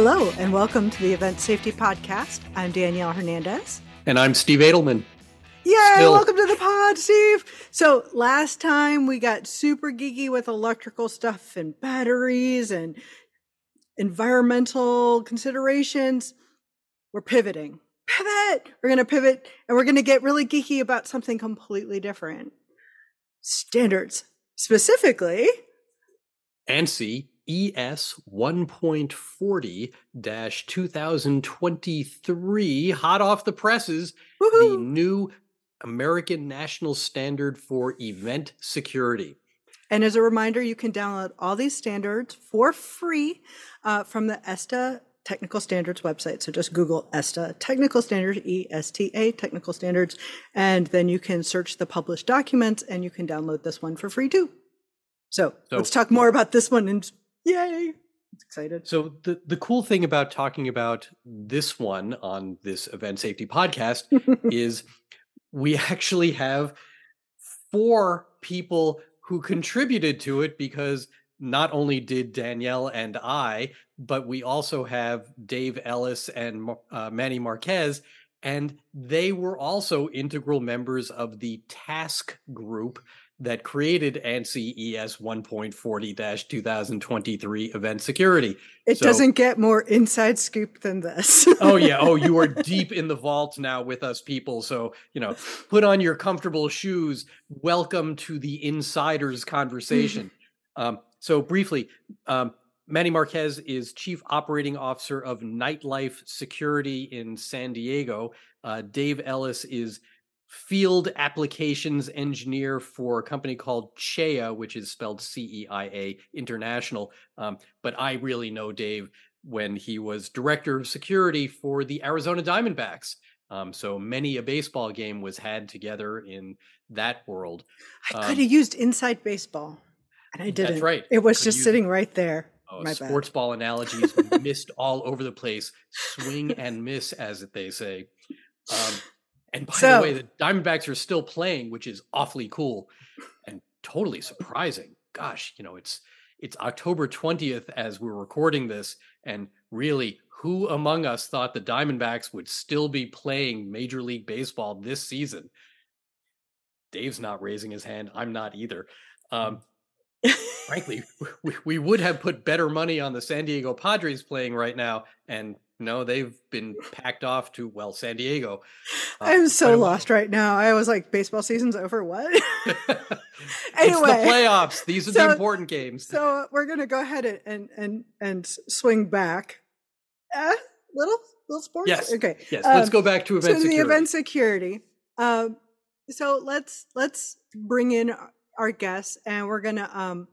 Hello, and welcome to the Event Safety Podcast. I'm Danielle Hernandez. And I'm Steve Adelman. Yay, Still. welcome to the pod, Steve. So, last time we got super geeky with electrical stuff and batteries and environmental considerations. We're pivoting. Pivot! We're going to pivot and we're going to get really geeky about something completely different standards. Specifically, ANSI ES 1.40 2023, hot off the presses, Woo-hoo! the new American National Standard for Event Security. And as a reminder, you can download all these standards for free uh, from the ESTA Technical Standards website. So just Google ESTA Technical Standards, E S T A Technical Standards, and then you can search the published documents and you can download this one for free too. So, so let's talk more about this one and Yay! excited. So the the cool thing about talking about this one on this event safety podcast is we actually have four people who contributed to it because not only did Danielle and I, but we also have Dave Ellis and uh, Manny Marquez, and they were also integral members of the task group that created ANSI ES 1.40 2023 event security. It so, doesn't get more inside scoop than this. oh, yeah. Oh, you are deep in the vault now with us, people. So, you know, put on your comfortable shoes. Welcome to the insiders conversation. um, so, briefly, um, Manny Marquez is Chief Operating Officer of Nightlife Security in San Diego. Uh, Dave Ellis is field applications engineer for a company called CEIA, which is spelled C E I A International. Um, but I really know Dave when he was director of security for the Arizona Diamondbacks. Um, so many a baseball game was had together in that world. I could have um, used inside baseball, and I didn't. That's right. It was just sitting right there. Oh, sports bad. ball analogies missed all over the place. Swing and miss, as they say. Um, and by so, the way, the Diamondbacks are still playing, which is awfully cool and totally surprising. Gosh, you know, it's it's October 20th as we're recording this, and really, who among us thought the Diamondbacks would still be playing Major League Baseball this season? Dave's not raising his hand. I'm not either. Um, frankly, we, we would have put better money on the San Diego Padres playing right now, and no, they've been packed off to well San Diego. Uh, I'm so lost right now. I was like, baseball season's over. What? anyway, it's the playoffs. These are so, the important games. So we're gonna go ahead and and and swing back. Uh, little little sports. Yes. Okay. Yes. Um, let's go back to event security. the event security. Um, so let's let's bring in our guests, and we're gonna um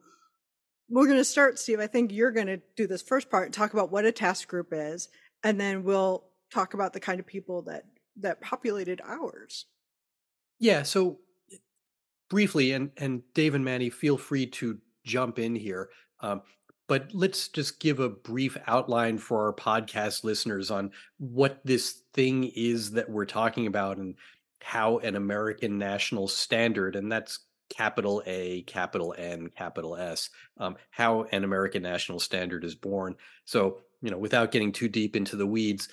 we're gonna start, Steve. I think you're gonna do this first part, talk about what a task group is and then we'll talk about the kind of people that that populated ours. Yeah, so briefly, and and Dave and Manny, feel free to jump in here. Um, but let's just give a brief outline for our podcast listeners on what this thing is that we're talking about and how an American national standard, and that's capital A, capital N, capital S, um, how an American national standard is born. So you know, without getting too deep into the weeds,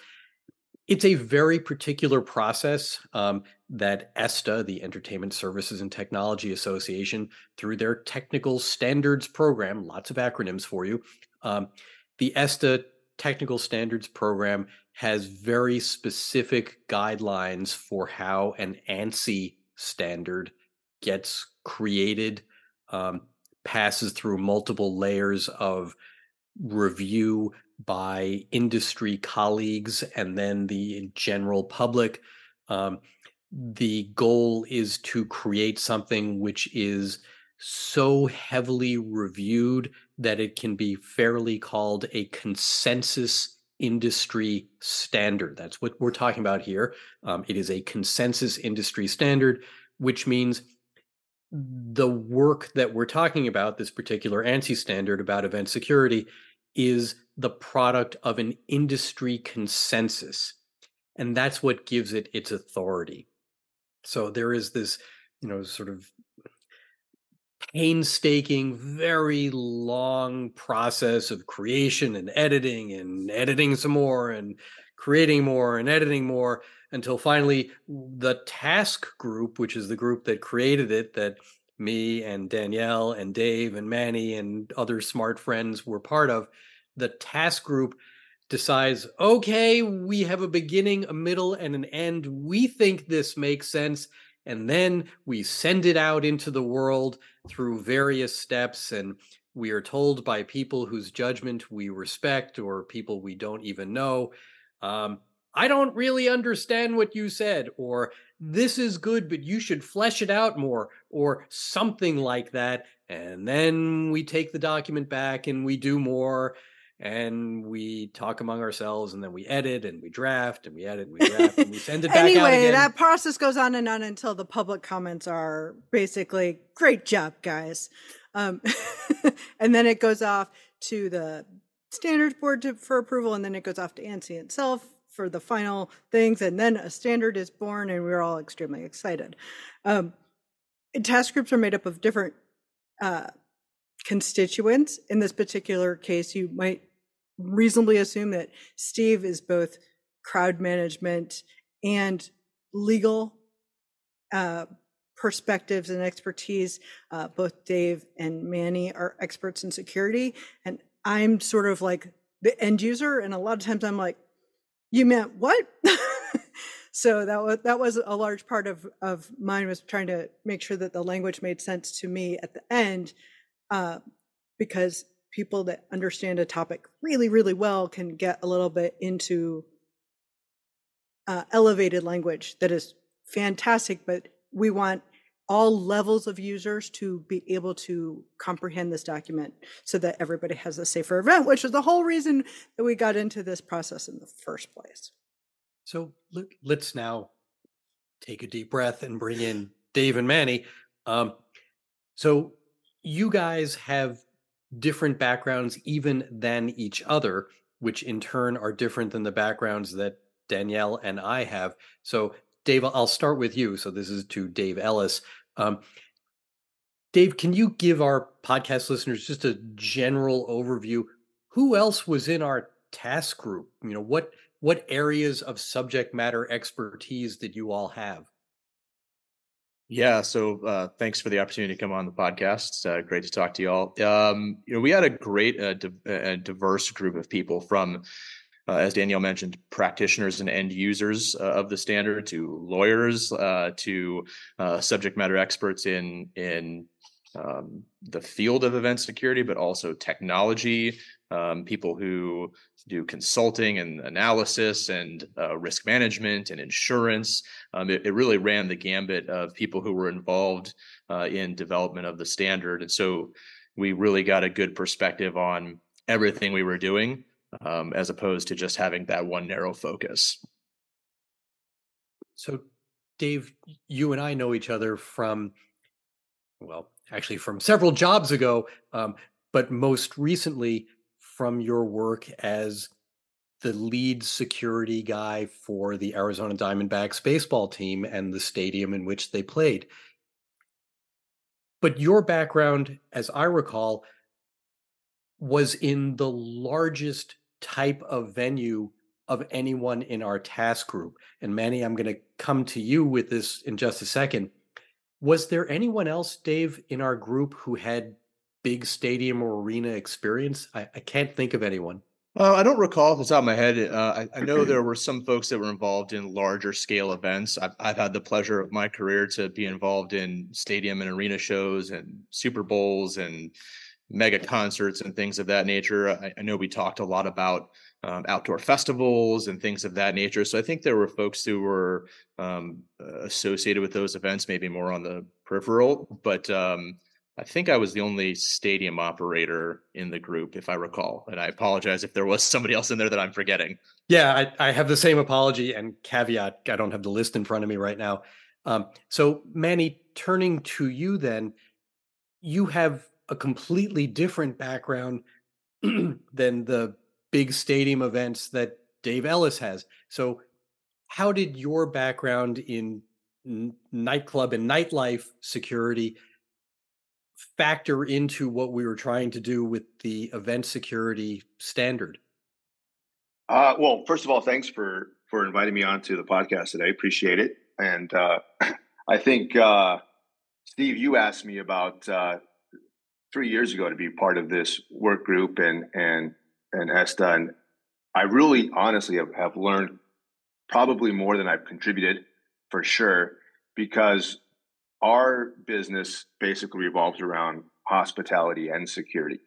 it's a very particular process um, that ESTA, the Entertainment Services and Technology Association, through their technical standards program, lots of acronyms for you, um, the ESTA technical standards program has very specific guidelines for how an ANSI standard gets created, um, passes through multiple layers of review by industry colleagues and then the general public. Um, the goal is to create something which is so heavily reviewed that it can be fairly called a consensus industry standard. That's what we're talking about here. Um, it is a consensus industry standard, which means the work that we're talking about, this particular ANSI standard about event security, is the product of an industry consensus. And that's what gives it its authority. So there is this, you know, sort of painstaking, very long process of creation and editing and editing some more and creating more and editing more until finally the task group, which is the group that created it, that me and Danielle and Dave and Manny and other smart friends were part of, the task group decides, okay, we have a beginning, a middle, and an end. We think this makes sense. And then we send it out into the world through various steps. And we are told by people whose judgment we respect or people we don't even know. Um, I don't really understand what you said, or this is good, but you should flesh it out more, or something like that. And then we take the document back and we do more and we talk among ourselves and then we edit and we draft and we edit and we draft and we send it back anyway, out again. that process goes on and on until the public comments are basically great job, guys. Um, and then it goes off to the standards board to, for approval, and then it goes off to ANSI itself for the final things, and then a standard is born, and we're all extremely excited. Um, task groups are made up of different uh, constituents. In this particular case, you might reasonably assume that Steve is both crowd management and legal uh, perspectives and expertise. Uh, both Dave and Manny are experts in security, and I'm sort of like the end user. And a lot of times I'm like, "You meant what?" so that was that was a large part of of mine was trying to make sure that the language made sense to me at the end, uh, because people that understand a topic really, really well can get a little bit into uh, elevated language that is fantastic, but we want all levels of users to be able to comprehend this document so that everybody has a safer event, which is the whole reason that we got into this process in the first place. So let's now take a deep breath and bring in Dave and Manny. Um, so you guys have different backgrounds even than each other, which in turn are different than the backgrounds that Danielle and I have. So, Dave, I'll start with you. So, this is to Dave Ellis. Um, Dave, can you give our podcast listeners just a general overview? Who else was in our task group? You know, what what areas of subject matter expertise did you all have? Yeah, so uh, thanks for the opportunity to come on the podcast. Uh, great to talk to you all. Um, you know, we had a great, uh, di- diverse group of people from, uh, as Danielle mentioned, practitioners and end users uh, of the standard to lawyers uh, to subject matter experts in in um, the field of event security, but also technology, um, people who do consulting and analysis and uh, risk management and insurance. Um, it, it, really ran the gambit of people who were involved uh, in development of the standard. And so we really got a good perspective on everything we were doing um, as opposed to just having that one narrow focus. So, Dave, you and I know each other from, well, actually from several jobs ago, um, but most recently from your work as the lead security guy for the Arizona Diamondbacks baseball team and the stadium in which they played. But your background, as I recall, was in the largest type of venue of anyone in our task group. And Manny, I'm going to come to you with this in just a second. Was there anyone else, Dave, in our group who had big stadium or arena experience? I, I can't think of anyone. Uh, I don't recall off the top of my head. Uh, I, I, know there were some folks that were involved in larger scale events. I've, I've, had the pleasure of my career to be involved in stadium and arena shows and Super Bowls and mega concerts and things of that nature. I, I know we talked a lot about um, outdoor festivals and things of that nature. So I think there were folks who were um, associated with those events, maybe more on the peripheral, but um, I think I was the only stadium operator in the group, if I recall. And I apologize if there was somebody else in there that I'm forgetting. Yeah, I, I have the same apology and caveat. I don't have the list in front of me right now. Um, so, Manny, turning to you then, you have a completely different background than the big stadium events that Dave Ellis has. So, how did your background in nightclub and nightlife security factor into what we were trying to do with the event security standard? Uh, well, first of all, thanks for for inviting me onto the podcast today. I appreciate it. And uh, I think uh, Steve, you asked me about uh, three years ago to be part of this work group and and and ESTA, and I really, honestly, have, have learned probably more than I've contributed, for sure, because our business basically revolves around hospitality and security.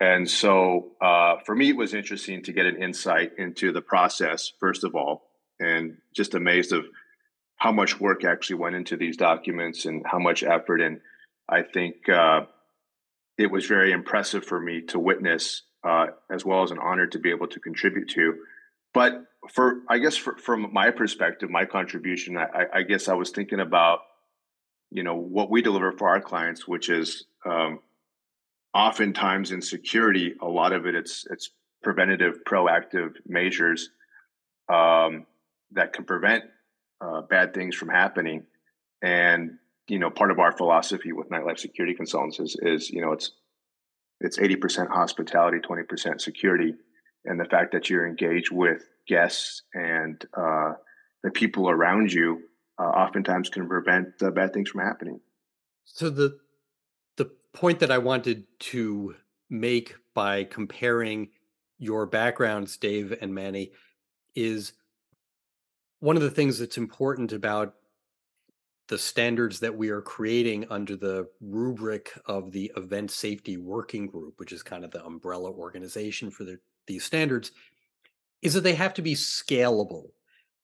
And so uh, for me, it was interesting to get an insight into the process, first of all, and just amazed of how much work actually went into these documents and how much effort. And I think uh, it was very impressive for me to witness, uh, as well as an honor to be able to contribute to. But for, I guess, for, from my perspective, my contribution, I, I guess I was thinking about, you know, what we deliver for our clients, which is um, oftentimes in security, a lot of it it's it's preventative, proactive measures um, that can prevent uh, bad things from happening. And you know, part of our philosophy with Nightlife Security Consultants is, is you know it's it's eighty percent hospitality, twenty percent security, and the fact that you're engaged with guests and uh, the people around you uh, oftentimes can prevent bad things from happening. So the the point that I wanted to make by comparing your backgrounds, Dave and Manny, is one of the things that's important about the standards that we are creating under the rubric of the Event Safety Working Group, which is kind of the umbrella organization for the, these standards, is that they have to be scalable,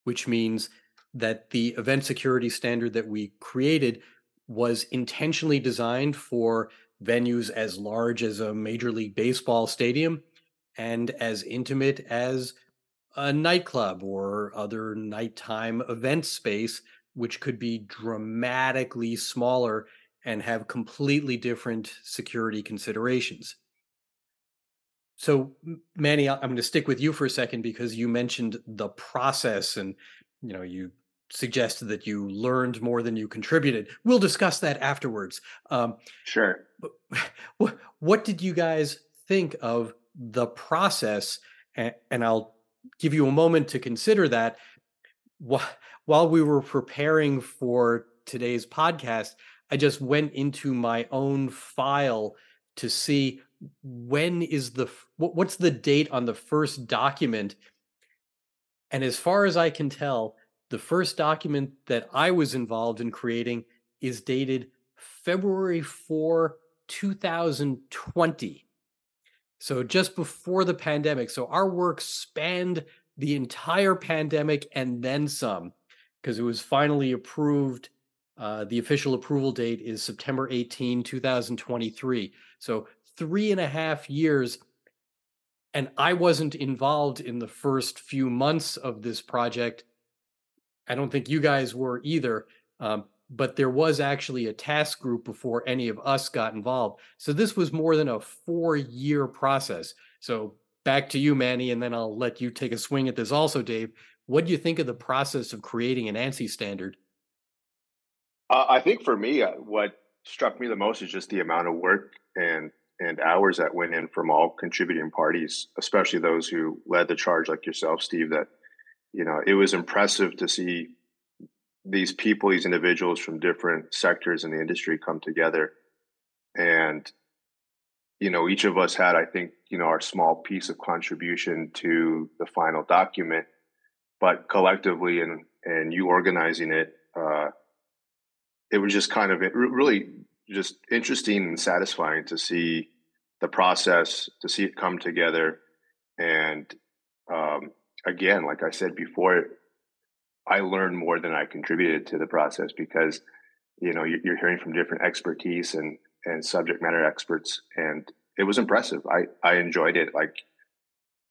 which means that the event security standard that we created was intentionally designed for venues as large as a Major League Baseball stadium and as intimate as a nightclub or other nighttime event space, which could be dramatically smaller and have completely different security considerations. So, Manny, I'm going to stick with you for a second because you mentioned the process and you know you suggested that you learned more than you contributed. We'll discuss that afterwards. Um, sure. What, what did you guys think of the process? And, and I'll give you a moment to consider that. While we were preparing for today's podcast, I just went into my own file to see when is the what's the date on the first document and as far as i can tell the first document that I was involved in creating is dated February 4, 2020. So just before the pandemic. So our work spanned the entire pandemic and then some, because it was finally approved. Uh, the official approval date is September 18, 2023. So three and a half years. And I wasn't involved in the first few months of this project I don't think you guys were either. Um, but there was actually a task group before any of us got involved. So this was more than a four year process. So back to you, Manny, and then I'll let you take a swing at this also, Dave. What do you think of the process of creating an ANSI standard? Uh, I think for me, uh, what struck me the most is just the amount of work and and hours that went in from all contributing parties, especially those who led the charge, like yourself, Steve. That you know, it was impressive to see these people, these individuals from different sectors in the industry come together. And, you know, each of us had, I think, you know, our small piece of contribution to the final document, but collectively and, and you organizing it, uh, it was just kind of really just interesting and satisfying to see the process, to see it come together. And, um, again, like I said before, I learned more than I contributed to the process because, you know, you're hearing from different expertise and and subject matter experts, and it was impressive. I I enjoyed it. Like,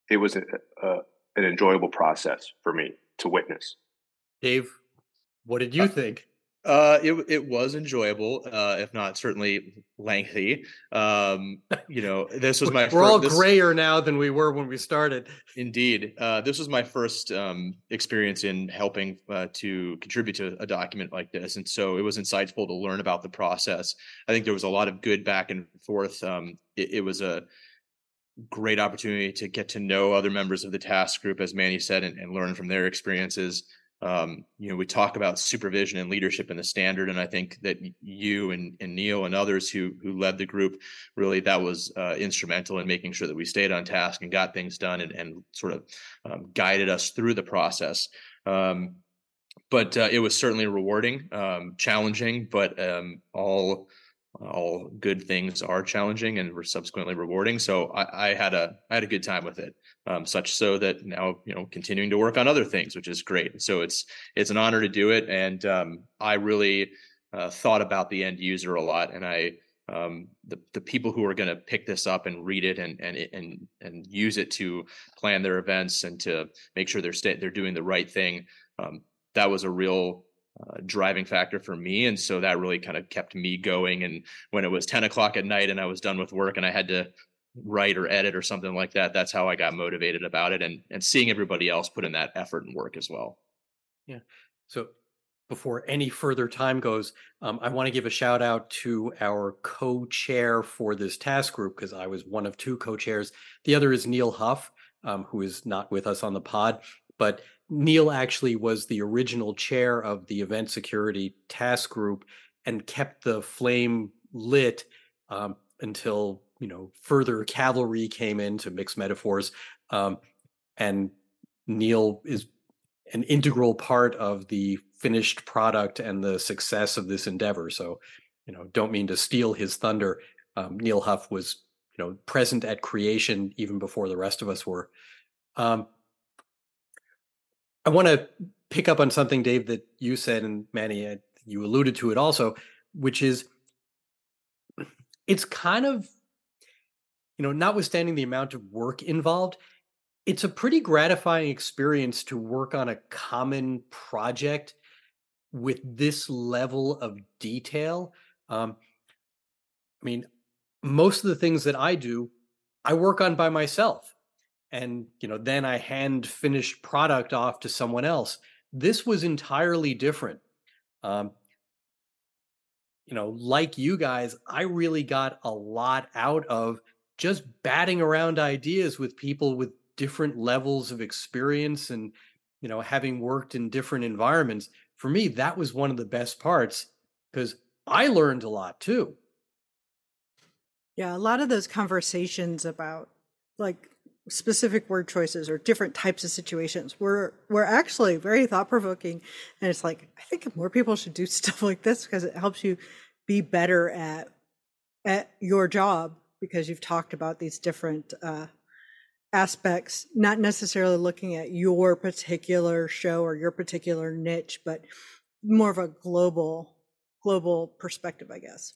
it was a, a, an enjoyable process for me to witness. Dave, what did you uh, think? Uh, it it was enjoyable, uh, if not certainly lengthy. Um, you know, this was my. We're first, all this, grayer now than we were when we started. Indeed, uh, this was my first um, experience in helping uh, to contribute to a document like this, and so it was insightful to learn about the process. I think there was a lot of good back and forth. Um, it, it was a great opportunity to get to know other members of the task group, as Manny said, and, and learn from their experiences um, you know, we talk about supervision and leadership in the standard, and I think that you and, and Neil and others who who led the group really that was uh, instrumental in making sure that we stayed on task and got things done and, and sort of um, guided us through the process. Um, but uh, it was certainly rewarding, um, challenging, but um, all all good things are challenging and were subsequently rewarding. So I, I had a I had a good time with it um, such so that now you know continuing to work on other things, which is great. So it's it's an honor to do it, and um, I really uh, thought about the end user a lot, and I um, the the people who are going to pick this up and read it and and and and use it to plan their events and to make sure they're sta- they're doing the right thing. Um, that was a real uh, driving factor for me. And so that really kind of kept me going. And when it was 10 o'clock at night and I was done with work and I had to write or edit or something like that that's how i got motivated about it and and seeing everybody else put in that effort and work as well. Yeah. So before any further time goes um, i want to give a shout out to our co-chair for this task group because i was one of two co-chairs. The other is neil huff um, who is not with us on the pod but neil actually was the original chair of the event security task group and kept the flame lit um, until you know further cavalry came in to mix metaphors um, and neil is an integral part of the finished product and the success of this endeavor. So you know don't mean to steal his thunder. Um, neil huff was you know present at creation even before the rest of us were. Um, i want to pick up on something dave that you said and manny you alluded to it also which is it's kind of you know, notwithstanding the amount of work involved, it's a pretty gratifying experience to work on a common project with this level of detail. Um, I mean, most of the things that I do, I work on by myself. And, you know, then I hand finished product off to someone else. This was entirely different. Um, you know, like you guys, I really got a lot out of just batting around ideas with people with different levels of experience and you know having worked in different environments for me that was one of the best parts because i learned a lot too. Yeah a lot of those conversations about like specific word choices or different types of situations were were actually very thought provoking and it's like i think more people should do stuff like this because it helps you be better at at your job because you've talked about these different uh, aspects, not necessarily looking at your particular show or your particular niche, but more of a global global perspective, I guess.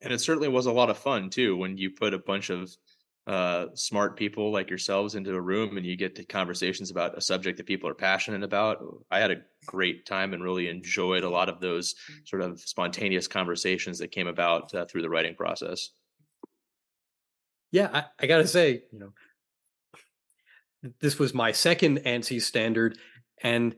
And it certainly was a lot of fun too when you put a bunch of uh, smart people like yourselves into a room and you get to conversations about a subject that people are passionate about. I had a great time and really enjoyed a lot of those sort of spontaneous conversations that came about uh, through the writing process. Yeah, I, I got to say, you know, this was my second ANSI standard, and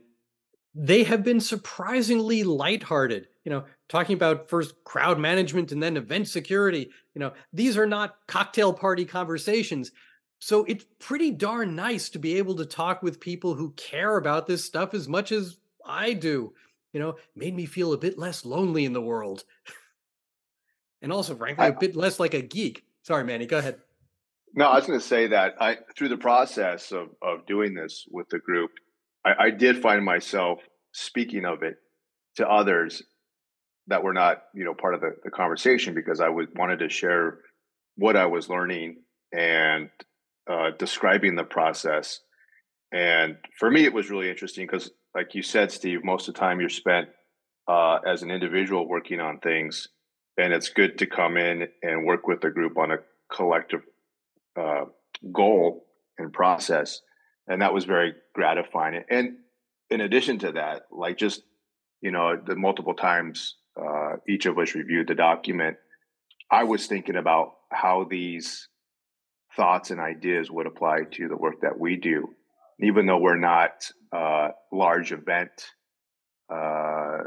they have been surprisingly lighthearted. You know, talking about first crowd management and then event security. You know, these are not cocktail party conversations. So it's pretty darn nice to be able to talk with people who care about this stuff as much as I do. You know, made me feel a bit less lonely in the world. and also, frankly, a bit less like a geek. Sorry, Manny, go ahead. No, I was going to say that I, through the process of, of doing this with the group, I, I did find myself speaking of it to others that were not, you know, part of the, the conversation because I was wanted to share what I was learning and uh, describing the process. And for me, it was really interesting because, like you said, Steve, most of the time you're spent uh, as an individual working on things, and it's good to come in and work with the group on a collective uh, goal and process and that was very gratifying and in addition to that like just you know, the multiple times uh, each of us reviewed the document, I was thinking about how these thoughts and ideas would apply to the work that we do. Even though we're not uh, large event, uh,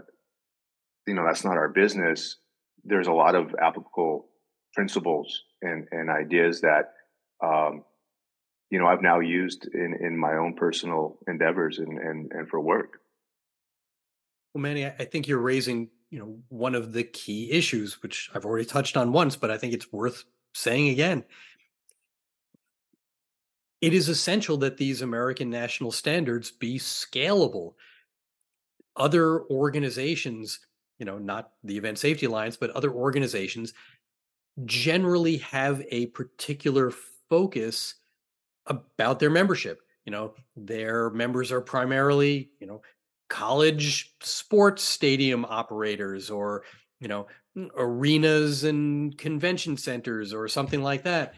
you know, that's not our business. There's a lot of applicable principles and, and ideas that, um, you know, I've now used in, in my own personal endeavors and, and, and for work. Well, Manny, I think you're raising, you know, one of the key issues, which I've already touched on once, but I think it's worth saying again. It is essential that these American national standards be scalable. Other organizations, you know, not the Event Safety Alliance, but other organizations generally have a particular focus about their membership. You know, their members are primarily, you know, college sports stadium operators or, you know, arenas and convention centers or something like that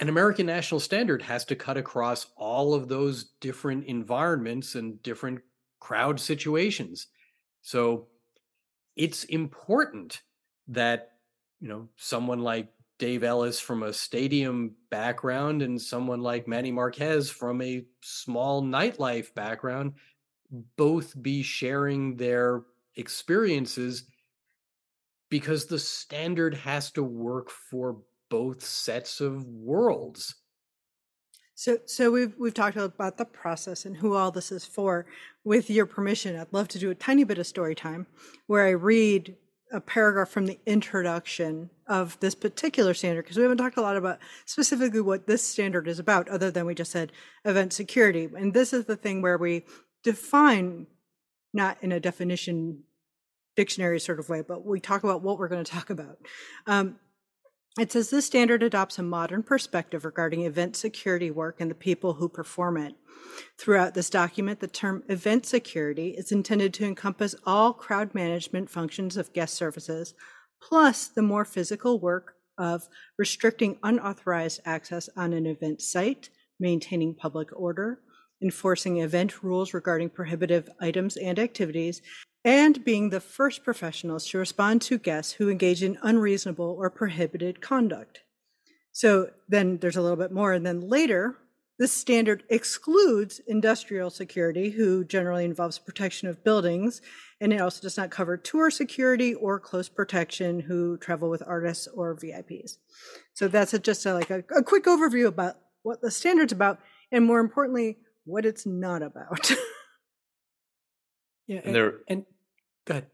an American national standard has to cut across all of those different environments and different crowd situations. So it's important that, you know, someone like Dave Ellis from a stadium background and someone like Manny Marquez from a small nightlife background both be sharing their experiences because the standard has to work for both sets of worlds. So, so we've we've talked about the process and who all this is for. With your permission, I'd love to do a tiny bit of story time, where I read a paragraph from the introduction of this particular standard because we haven't talked a lot about specifically what this standard is about, other than we just said event security. And this is the thing where we define, not in a definition dictionary sort of way, but we talk about what we're going to talk about. Um, it says this standard adopts a modern perspective regarding event security work and the people who perform it. Throughout this document, the term event security is intended to encompass all crowd management functions of guest services, plus the more physical work of restricting unauthorized access on an event site, maintaining public order, enforcing event rules regarding prohibitive items and activities, and being the first professionals to respond to guests who engage in unreasonable or prohibited conduct. So then there's a little bit more. And then later, this standard excludes industrial security, who generally involves protection of buildings. And it also does not cover tour security or close protection, who travel with artists or VIPs. So that's a, just a, like a, a quick overview about what the standard's about, and more importantly, what it's not about. yeah, and, and there and Go ahead.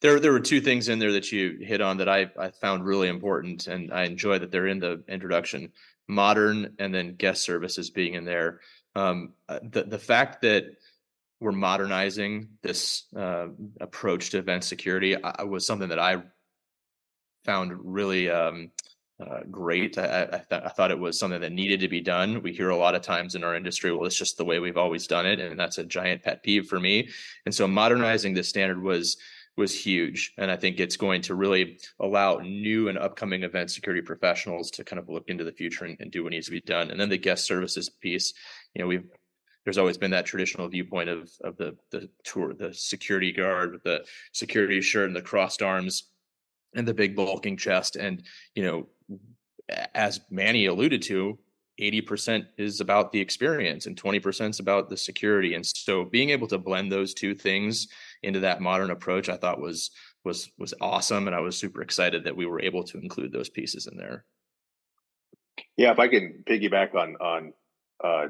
There, there were two things in there that you hit on that I, I found really important, and I enjoy that they're in the introduction. Modern and then guest services being in there. Um, uh, the the fact that we're modernizing this uh, approach to event security I, was something that I found really um, uh, great. I, I, th- I, thought it was something that needed to be done. We hear a lot of times in our industry, well, it's just the way we've always done it, and that's a giant pet peeve for me. And so, modernizing the standard was was huge, and I think it's going to really allow new and upcoming event security professionals to kind of look into the future and, and do what needs to be done. And then the guest services piece, you know, we've there's always been that traditional viewpoint of of the the tour, the security guard with the security shirt and the crossed arms and the big bulking chest. And, you know, as Manny alluded to, 80% is about the experience and 20% is about the security. And so being able to blend those two things into that modern approach, I thought was was was awesome. And I was super excited that we were able to include those pieces in there. Yeah, if I can piggyback on on uh,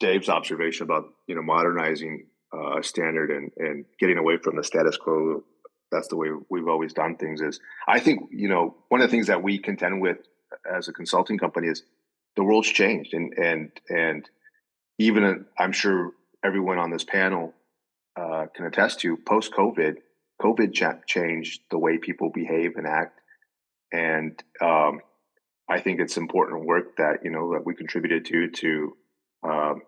Dave's observation about you know modernizing uh, standard and and getting away from the status quo that's the way we've always done things is i think you know one of the things that we contend with as a consulting company is the world's changed and and and even i'm sure everyone on this panel uh, can attest to post covid covid ch- changed the way people behave and act. And um, i think it's important work that you know that we contributed to to um,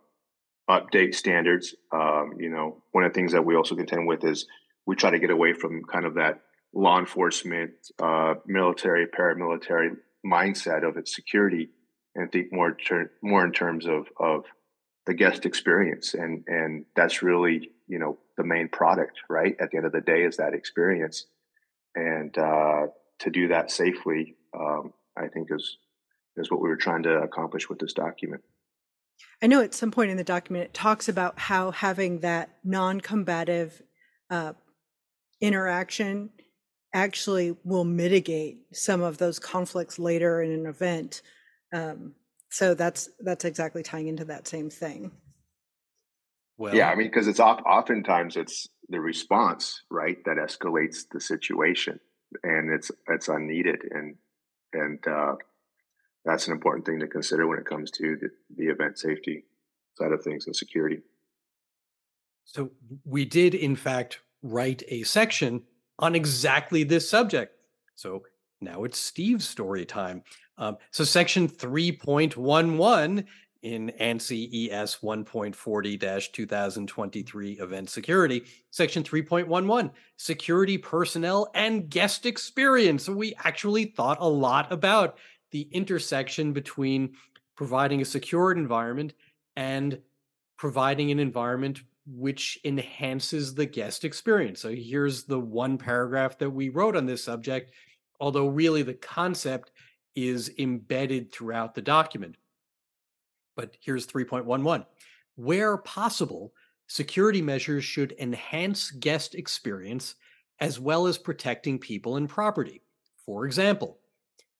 update standards. Um, you know one of the things that we also contend with is we try to get away from kind of that law enforcement, uh, military, paramilitary mindset of its security, and think more ter- more in terms of of the guest experience, and and that's really you know the main product right? At the end of the day is that experience. And uh, to do that safely um, i think is is what we were trying to accomplish with this document. I know at some point in the document it talks about how having that non-combative uh, interaction actually will mitigate some of those conflicts later in an event um, so that's that's exactly tying into that same thing well, yeah, I mean, because it's oftentimes it's the response, right, that escalates the situation, and it's it's unneeded, and and uh, that's an important thing to consider when it comes to the, the event safety side of things and security. So we did, in fact, write a section on exactly this subject. So now it's Steve's story time. Um, so section 3.11 in ANSI ES 1.40-2023 event security, section 3.11, security personnel and guest experience. So we actually thought a lot about the intersection between providing a secured environment and providing an environment which enhances the guest experience. So here's the one paragraph that we wrote on this subject, although really the concept is embedded throughout the document but here's 3.11. Where possible, security measures should enhance guest experience as well as protecting people and property. For example,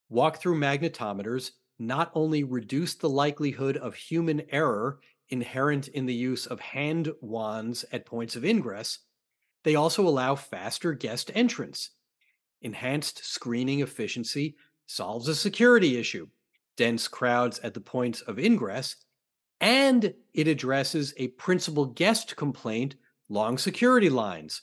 walk-through magnetometers not only reduce the likelihood of human error inherent in the use of hand wands at points of ingress, they also allow faster guest entrance. Enhanced screening efficiency solves a security issue dense crowds at the points of ingress, and it addresses a principal guest complaint long security lines.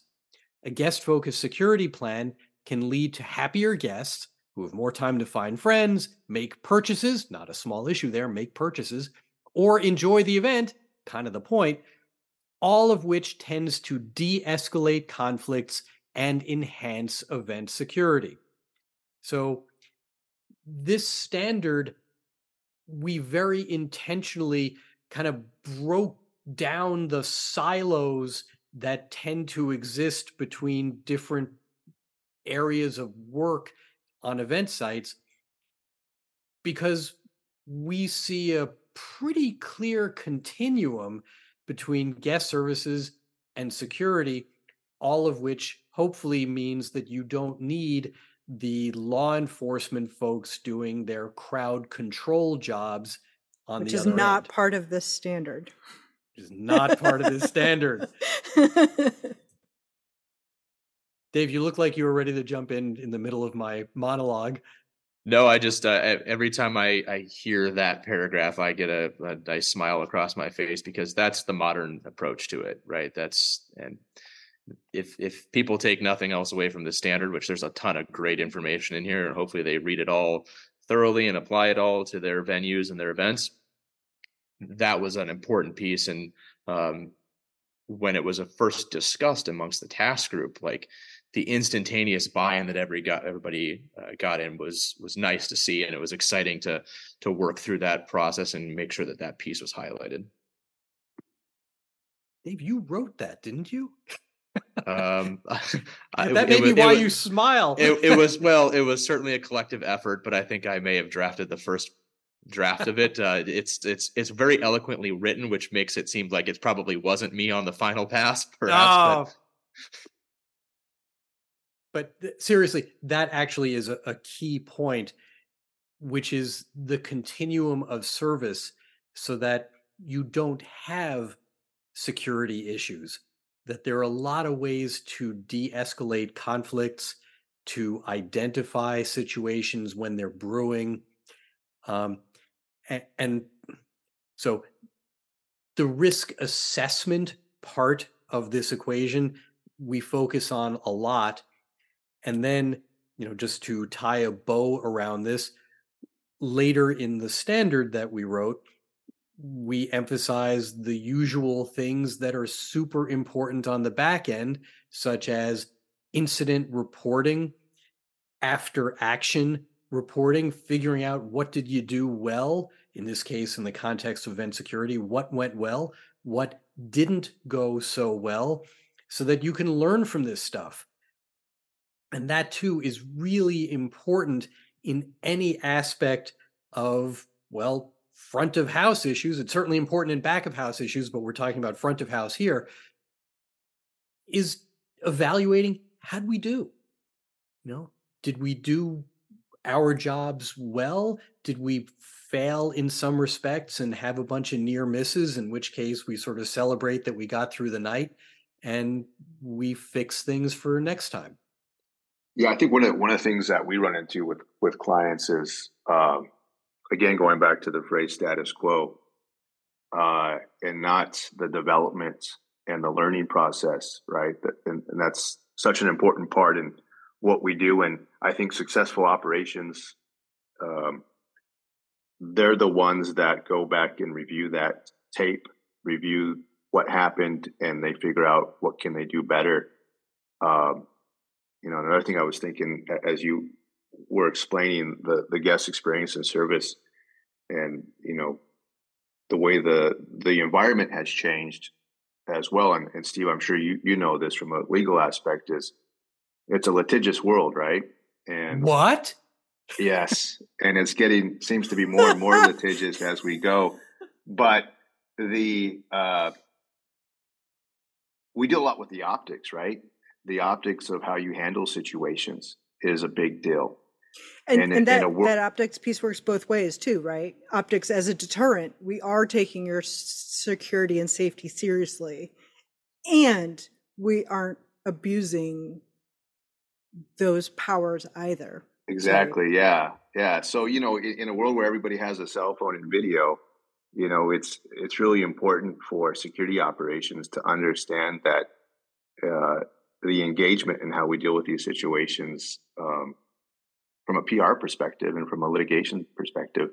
A guest focused security plan can lead to happier guests who have more time to find friends, make purchases, not a small issue there, make purchases, or enjoy the event, kind of the point, all of which tends to de escalate conflicts and enhance event security. So, this standard we very intentionally kind of broke down the silos that tend to exist between different areas of work on event sites because we see a pretty clear continuum between guest services and security, all of which hopefully means that you don't need the law enforcement folks doing their crowd control jobs on the which the is not end. part of this standard. Which is not part of this standard. Dave you look like you were ready to jump in in the middle of my monologue no i just uh, every time i i hear that paragraph i get a, a nice smile across my face because that's the modern approach to it right that's and if if people take nothing else away from the standard, which there's a ton of great information in here, and hopefully they read it all thoroughly and apply it all to their venues and their events. That was an important piece, and um, when it was first discussed amongst the task group, like the instantaneous buy-in that every got everybody uh, got in was was nice to see, and it was exciting to to work through that process and make sure that that piece was highlighted. Dave, you wrote that, didn't you? um, I, that may be why was, you smile. it, it, was well, it was certainly a collective effort, but I think I may have drafted the first draft of it. Uh, it's it's it's very eloquently written, which makes it seem like it probably wasn't me on the final pass, perhaps. Oh. But, but th- seriously, that actually is a, a key point, which is the continuum of service, so that you don't have security issues that there are a lot of ways to de escalate conflicts, to identify situations when they're brewing. Um, and, and so the risk assessment part of this equation we focus on a lot. And then, you know, just to tie a bow around this, later in the standard that we wrote, we emphasize the usual things that are super important on the back end, such as incident reporting, after action reporting, figuring out what did you do well, in this case, in the context of event security, what went well, what didn't go so well so that you can learn from this stuff. And that too is really important in any aspect of, well, front of house issues. It's certainly important in back of house issues, but we're talking about front of house here. Is evaluating how did we do? You know, did we do our jobs well? Did we fail in some respects and have a bunch of near misses, in which case we sort of celebrate that we got through the night and we fix things for next time? Yeah, I think one of one of the things that we run into with with clients is um, again going back to the phrase status quo, uh, and not the development and the learning process, right? And, and that's such an important part in what we do. And I think successful operations, um, they're the ones that go back and review that tape, review what happened, and they figure out what can they do better. Um, you know, another thing I was thinking as you were explaining the the guest experience and service, and you know, the way the the environment has changed as well. And, and Steve, I'm sure you you know this from a legal aspect is it's a litigious world, right? And what? Yes, and it's getting seems to be more and more litigious as we go. But the uh, we deal a lot with the optics, right? The optics of how you handle situations is a big deal. And, and, and that, wor- that optics piece works both ways too, right? Optics as a deterrent. We are taking your security and safety seriously, and we aren't abusing those powers either. Exactly. So, yeah. Yeah. So, you know, in, in, a world where everybody has a cell phone and video, you know, it's it's really important for security operations to understand that uh, the engagement and how we deal with these situations um, from a PR perspective and from a litigation perspective,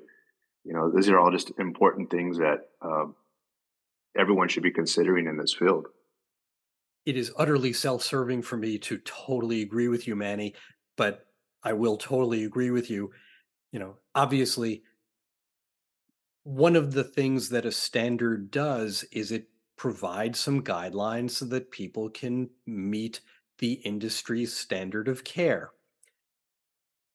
you know, these are all just important things that um, everyone should be considering in this field it is utterly self-serving for me to totally agree with you, Manny, but I will totally agree with you. You know, obviously, one of the things that a standard does is it provides some guidelines so that people can meet the industry's standard of care.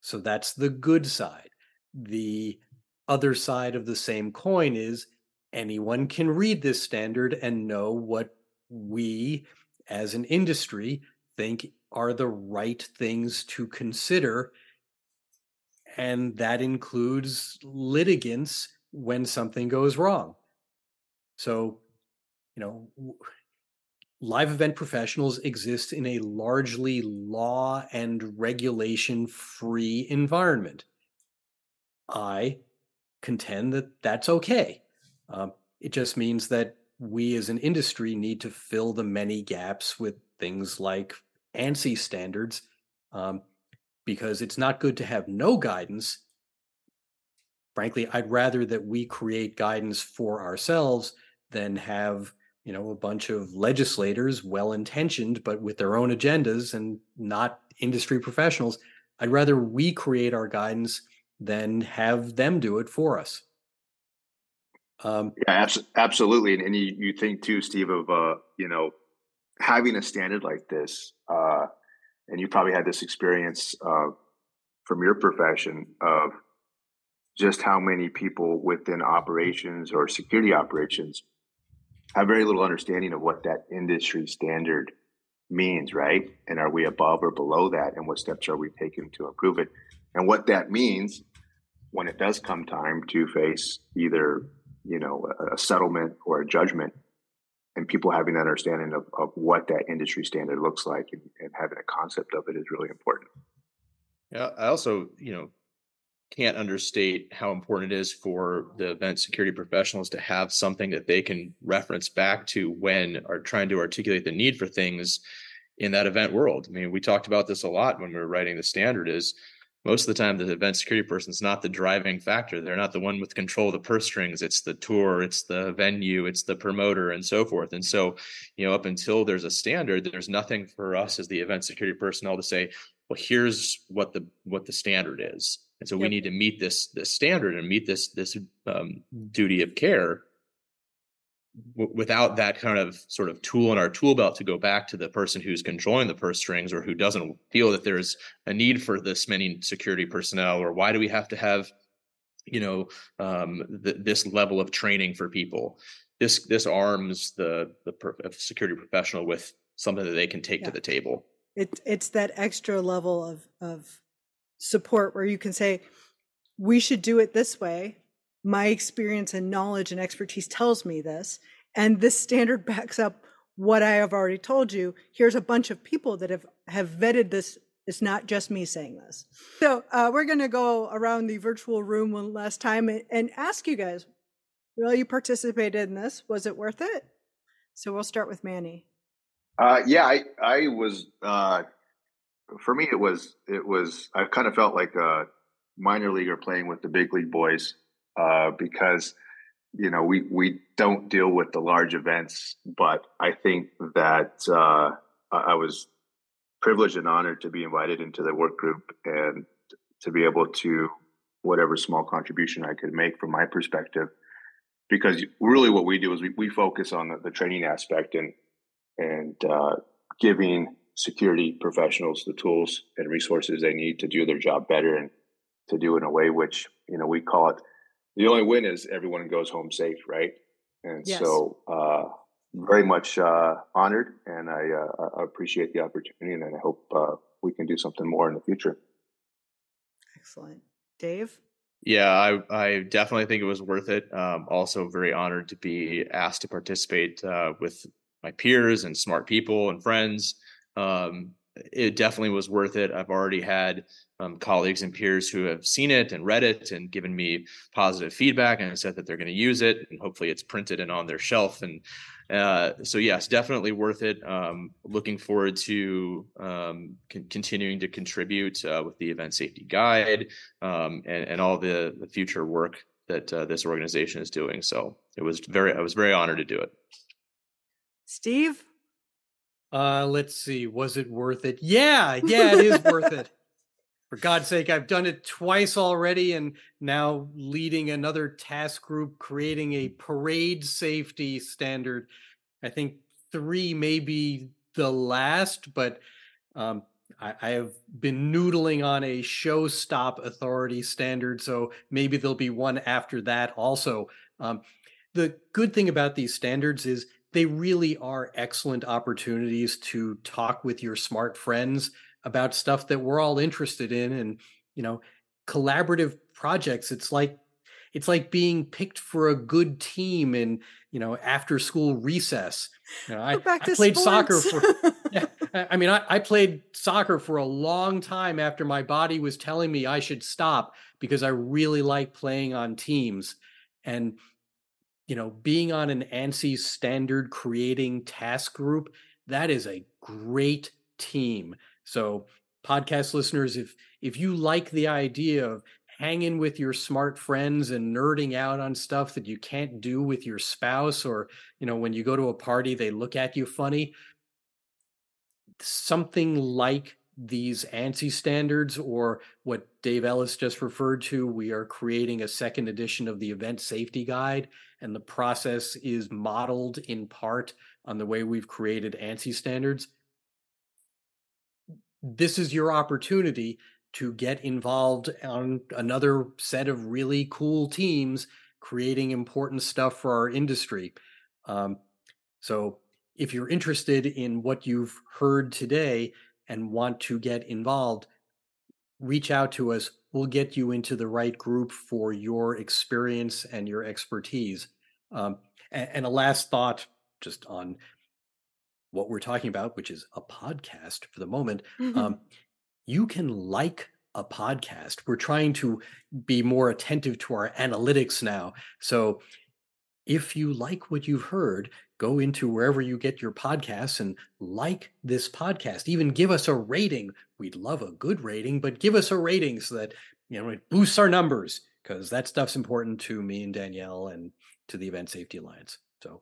So that's the good side. The other side of the same coin is anyone can read this standard and know what we as an industry think are the right things to consider. And that includes litigants when something goes wrong. So, you know, live event professionals exist in a largely law and regulation free environment. I contend that that's okay. Um, it just means that we as an industry need to fill the many gaps with things like ANSI standards um, because it's not good to have no guidance. Frankly, I'd rather that we create guidance for ourselves than have you know a bunch of legislators well intentioned but with their own agendas and not industry professionals i'd rather we create our guidance than have them do it for us um, yeah, abs- absolutely. And, and you, you think too, Steve, of uh, you know having a standard like this, uh, and you probably had this experience uh, from your profession of just how many people within operations or security operations have very little understanding of what that industry standard means, right? And are we above or below that? And what steps are we taking to improve it? And what that means when it does come time to face either you know a, settlement or a judgment and people having that understanding of, of what that industry standard looks like and, and having a concept of it is really important yeah i also you know can't understate how important it is for the event security professionals to have something that they can reference back to when are trying to articulate the need for things in that event world. I mean, we talked about this a lot when we were writing the standard is most of the time the event security person is not the driving factor. They're not the one with control of the purse strings. It's the tour it's the venue it's the promoter and so forth. And so you know up until there's a standard there's nothing for us as the event security personnel to say well here's what the what the standard is and so yep. we need to meet this this standard and meet this this um, duty of care w- without that kind of sort of tool in our tool belt to go back to the person who's controlling the purse strings or who doesn't feel that there's a need for this many security personnel or why do we have to have you know um, th- this level of training for people this this arms the the per- security professional with something that they can take yeah. to the table it, it's that extra level of of support where you can say we should do it this way. My experience and knowledge and expertise tells me this and this standard backs up what i have already told you. Here's a bunch of people that have have vetted this. It's not just me saying this. So uh, we're going to go around the virtual room one last time and, and ask you guys well you participated in this. Was it worth it? So we'll start with manny. Uh, yeah i i was uh, for me it was it was i kind of felt like a minor leaguer playing with the big league boys uh, because you know we we don't deal with the large events, but I think that uh, I was privileged and honored to be invited into the work group and to be able to whatever small contribution I could make from my perspective. Because really, what we do is we, we focus on the, the training aspect and and uh, giving security professionals the tools and resources they need to do their job better and to do in a way which you know we call it the only win is everyone goes home safe, right? And yes. so, uh, very much uh, honored, and I, uh, I, appreciate the opportunity, and I hope uh, we can do something more in the future. Excellent, Dave. Yeah, I, I definitely think it was worth it. Um, also, very honored to be asked to participate uh, with my peers and smart people and friends. Um, it definitely was worth it. I've already had um, colleagues and peers who have seen it and read it and given me positive feedback and said that they're going to use it and hopefully it's printed and on their shelf. And uh, so yes definitely worth it. Um, looking forward to um, con- continuing to contribute uh, with the event safety guide um, and, and, all the, the future work that uh, this organization is doing. So it was very i was very honored to do it. Steve uh let's see was it worth it yeah yeah it is worth it for God's sake, I've done it twice already, and now leading another task group creating a parade safety standard. I think three may be the last, but um, I, I, have been noodling on a show stop authority standard, so maybe there'll be one after that also. Um, the good thing about these standards is they really are excellent opportunities to talk with your smart friends about stuff that we're all interested in and you know collaborative projects. It's like it's like being picked for a good team in you know after school recess. You know, I, I, played sports. soccer for yeah, i mean I, I played soccer for a long time after my body was telling me i should stop because i really like playing on teams. And you know being on an ansi standard creating task group that is a great team. So, podcast listeners, if if you like the idea of hanging with your smart friends and nerding out on stuff that you can't do with your spouse or, you know, when you go to a party they look at you funny, something like these ANSI standards or what Dave Ellis just referred to, we are creating a second edition of the event safety guide. And the process is modeled in part on the way we've created ANSI standards this is your opportunity to get involved on another set of really cool teams creating important stuff for our industry. Um, so, if you're interested in what you've heard today and want to get involved, reach out to us. We'll get you into the right group for your experience and your expertise. Um, and, and a last thought just on what we're talking about, which is a podcast for the moment, mm-hmm. um, you can like a podcast. We're trying to be more attentive to our analytics now. So if you like what you've heard, go into wherever you get your podcasts and like this podcast. Even give us a rating. We'd love a good rating, but give us a rating so that you know it boosts our numbers because that stuff's important to me and Danielle and to the Event Safety Alliance. So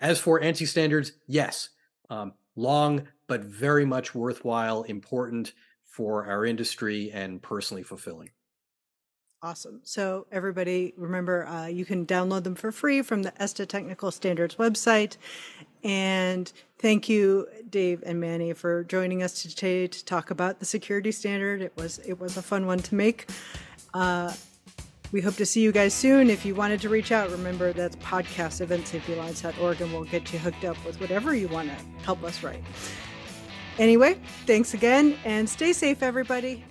as for ANSI standards, yes, um, long, but very much worthwhile, important for our industry and personally fulfilling. Awesome. So, everybody, remember uh, you can download them for free from the ESTA Technical Standards website. And thank you, Dave and Manny, for joining us today to talk about the security standard. It was it was a fun one to make. Uh, we hope to see you guys soon. If you wanted to reach out, remember that's podcast eventsafetyalliance.org and we'll get you hooked up with whatever you want to help us write. Anyway, thanks again and stay safe, everybody.